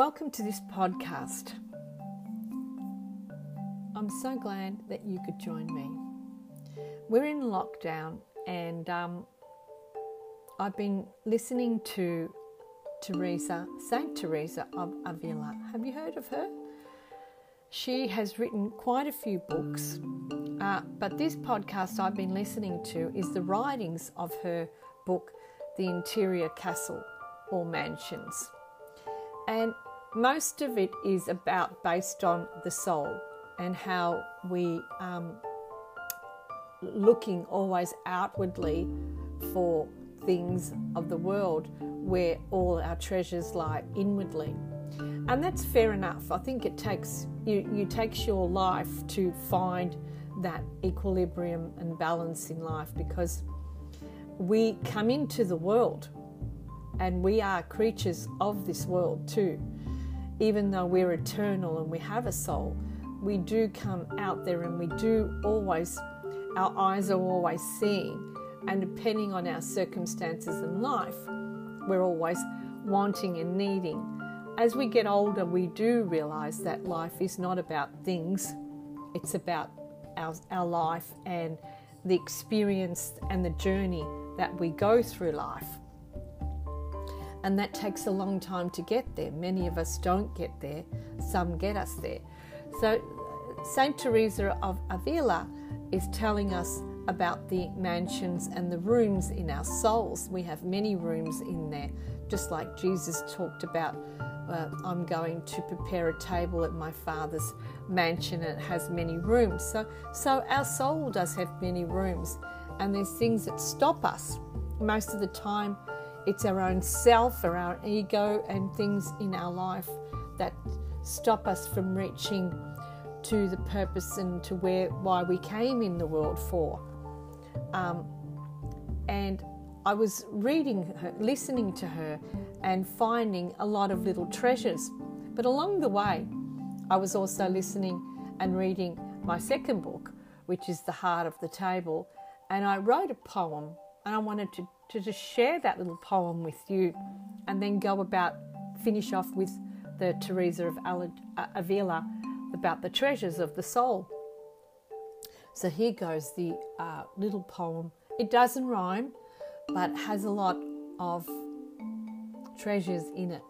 Welcome to this podcast. I'm so glad that you could join me. We're in lockdown, and um, I've been listening to Teresa, Saint Teresa of Avila. Have you heard of her? She has written quite a few books, uh, but this podcast I've been listening to is the writings of her book, The Interior Castle or Mansions. And most of it is about based on the soul and how we um, looking always outwardly for things of the world where all our treasures lie inwardly. And that's fair enough. I think it takes you, you takes your life to find that equilibrium and balance in life because we come into the world and we are creatures of this world too even though we're eternal and we have a soul, we do come out there and we do always, our eyes are always seeing. And depending on our circumstances in life, we're always wanting and needing. As we get older, we do realize that life is not about things, it's about our, our life and the experience and the journey that we go through life and that takes a long time to get there. Many of us don't get there, some get us there. So, Saint Teresa of Avila is telling us about the mansions and the rooms in our souls. We have many rooms in there, just like Jesus talked about. Uh, I'm going to prepare a table at my father's mansion, and it has many rooms. So, so our soul does have many rooms, and there's things that stop us. Most of the time, it's our own self or our ego and things in our life that stop us from reaching to the purpose and to where why we came in the world for. Um, and I was reading her, listening to her, and finding a lot of little treasures. But along the way, I was also listening and reading my second book, which is The Heart of the Table. And I wrote a poem, and I wanted to to just share that little poem with you and then go about, finish off with the Teresa of uh, Avila about the treasures of the soul. So here goes the uh, little poem. It doesn't rhyme, but has a lot of treasures in it.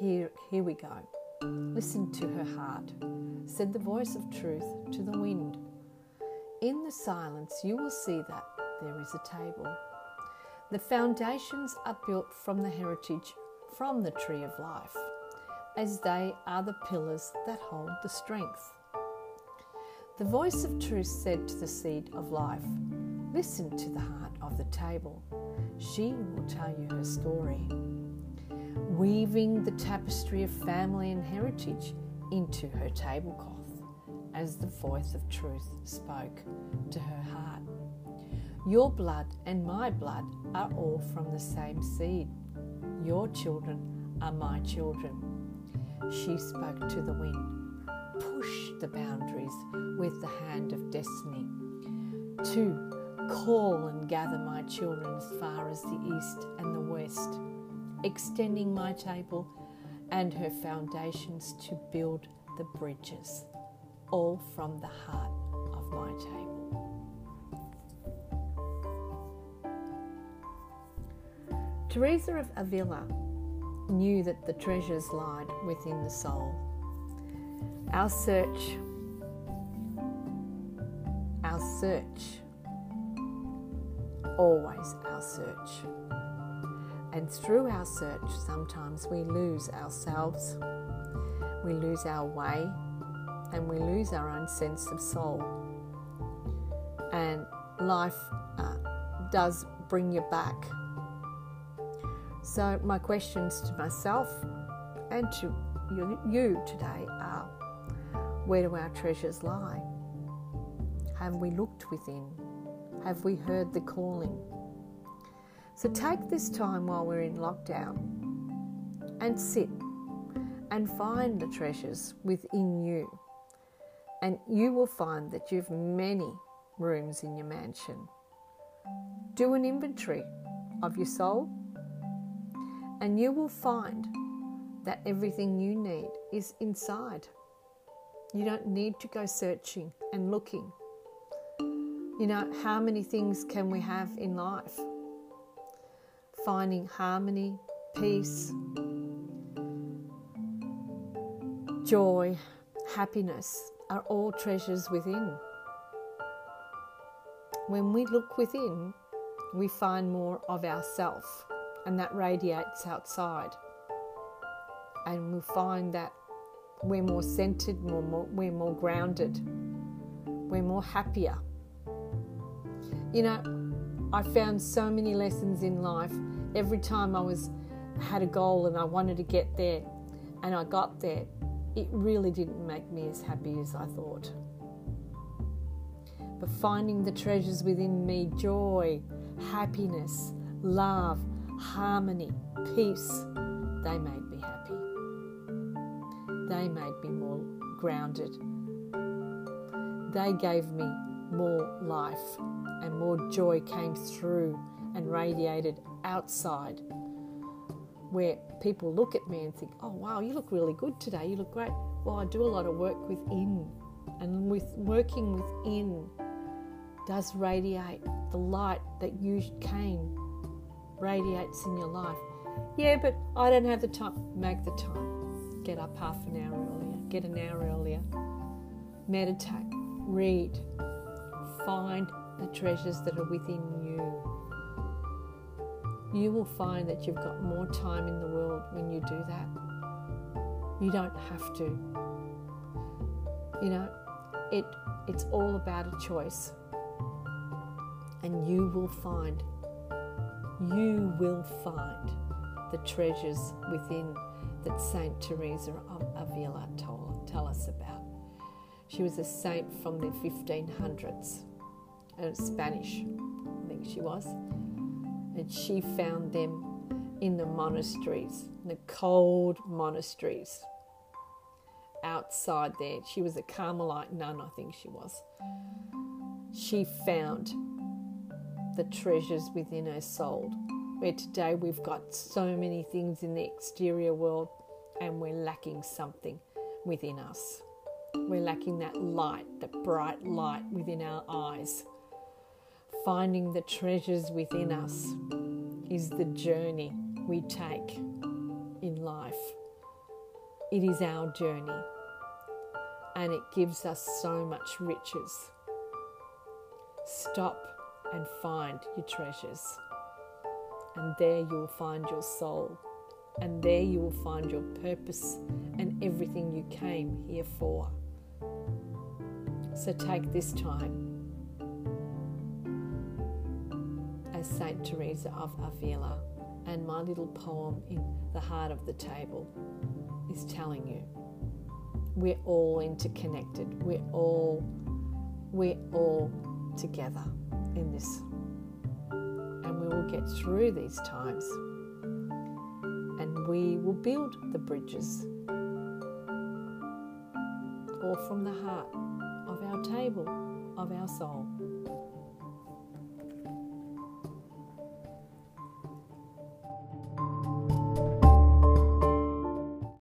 Here, here we go. Listen to her heart, said the voice of truth to the wind. In the silence, you will see that there is a table the foundations are built from the heritage from the tree of life, as they are the pillars that hold the strength. The voice of truth said to the seed of life, Listen to the heart of the table. She will tell you her story, weaving the tapestry of family and heritage into her tablecloth as the voice of truth spoke to her heart. Your blood and my blood are all from the same seed. Your children are my children. She spoke to the wind. Push the boundaries with the hand of destiny. To call and gather my children as far as the east and the west, extending my table and her foundations to build the bridges, all from the heart of my table. Teresa of Avila knew that the treasures lied within the soul. Our search, our search, always our search. And through our search, sometimes we lose ourselves, we lose our way, and we lose our own sense of soul. And life uh, does bring you back so, my questions to myself and to you today are where do our treasures lie? Have we looked within? Have we heard the calling? So, take this time while we're in lockdown and sit and find the treasures within you. And you will find that you have many rooms in your mansion. Do an inventory of your soul and you will find that everything you need is inside. You don't need to go searching and looking. You know, how many things can we have in life? Finding harmony, peace, joy, happiness are all treasures within. When we look within, we find more of ourself, and that radiates outside. And we'll find that we're more centered, more, more, we're more grounded, we're more happier. You know, I found so many lessons in life. Every time I was had a goal and I wanted to get there, and I got there, it really didn't make me as happy as I thought. But finding the treasures within me joy, happiness, love, harmony, peace they made me happy. They made me more grounded. They gave me more life, and more joy came through and radiated outside where people look at me and think, oh, wow, you look really good today. You look great. Well, I do a lot of work within, and with working within does radiate the light that you came radiates in your life. Yeah, but I don't have the time. Make the time. Get up half an hour earlier. Get an hour earlier. Meditate. Read. Find the treasures that are within you you will find that you've got more time in the world when you do that. You don't have to. You know, it it's all about a choice. And you will find you will find the treasures within that Saint Teresa of Avila told tell us about. She was a saint from the 1500s, uh, Spanish, I think she was and she found them in the monasteries, the cold monasteries outside there. She was a Carmelite nun, I think she was. She found the treasures within her soul. Where today we've got so many things in the exterior world and we're lacking something within us. We're lacking that light, that bright light within our eyes finding the treasures within us is the journey we take in life. It is our journey and it gives us so much riches. Stop and find your treasures, and there you will find your soul, and there you will find your purpose and everything you came here for. So take this time as Saint Teresa of Avila, and my little poem in the heart of the table is telling you we're all interconnected. We're all we're all together in this. And we will get through these times. And we will build the bridges. All from the heart of our table, of our soul.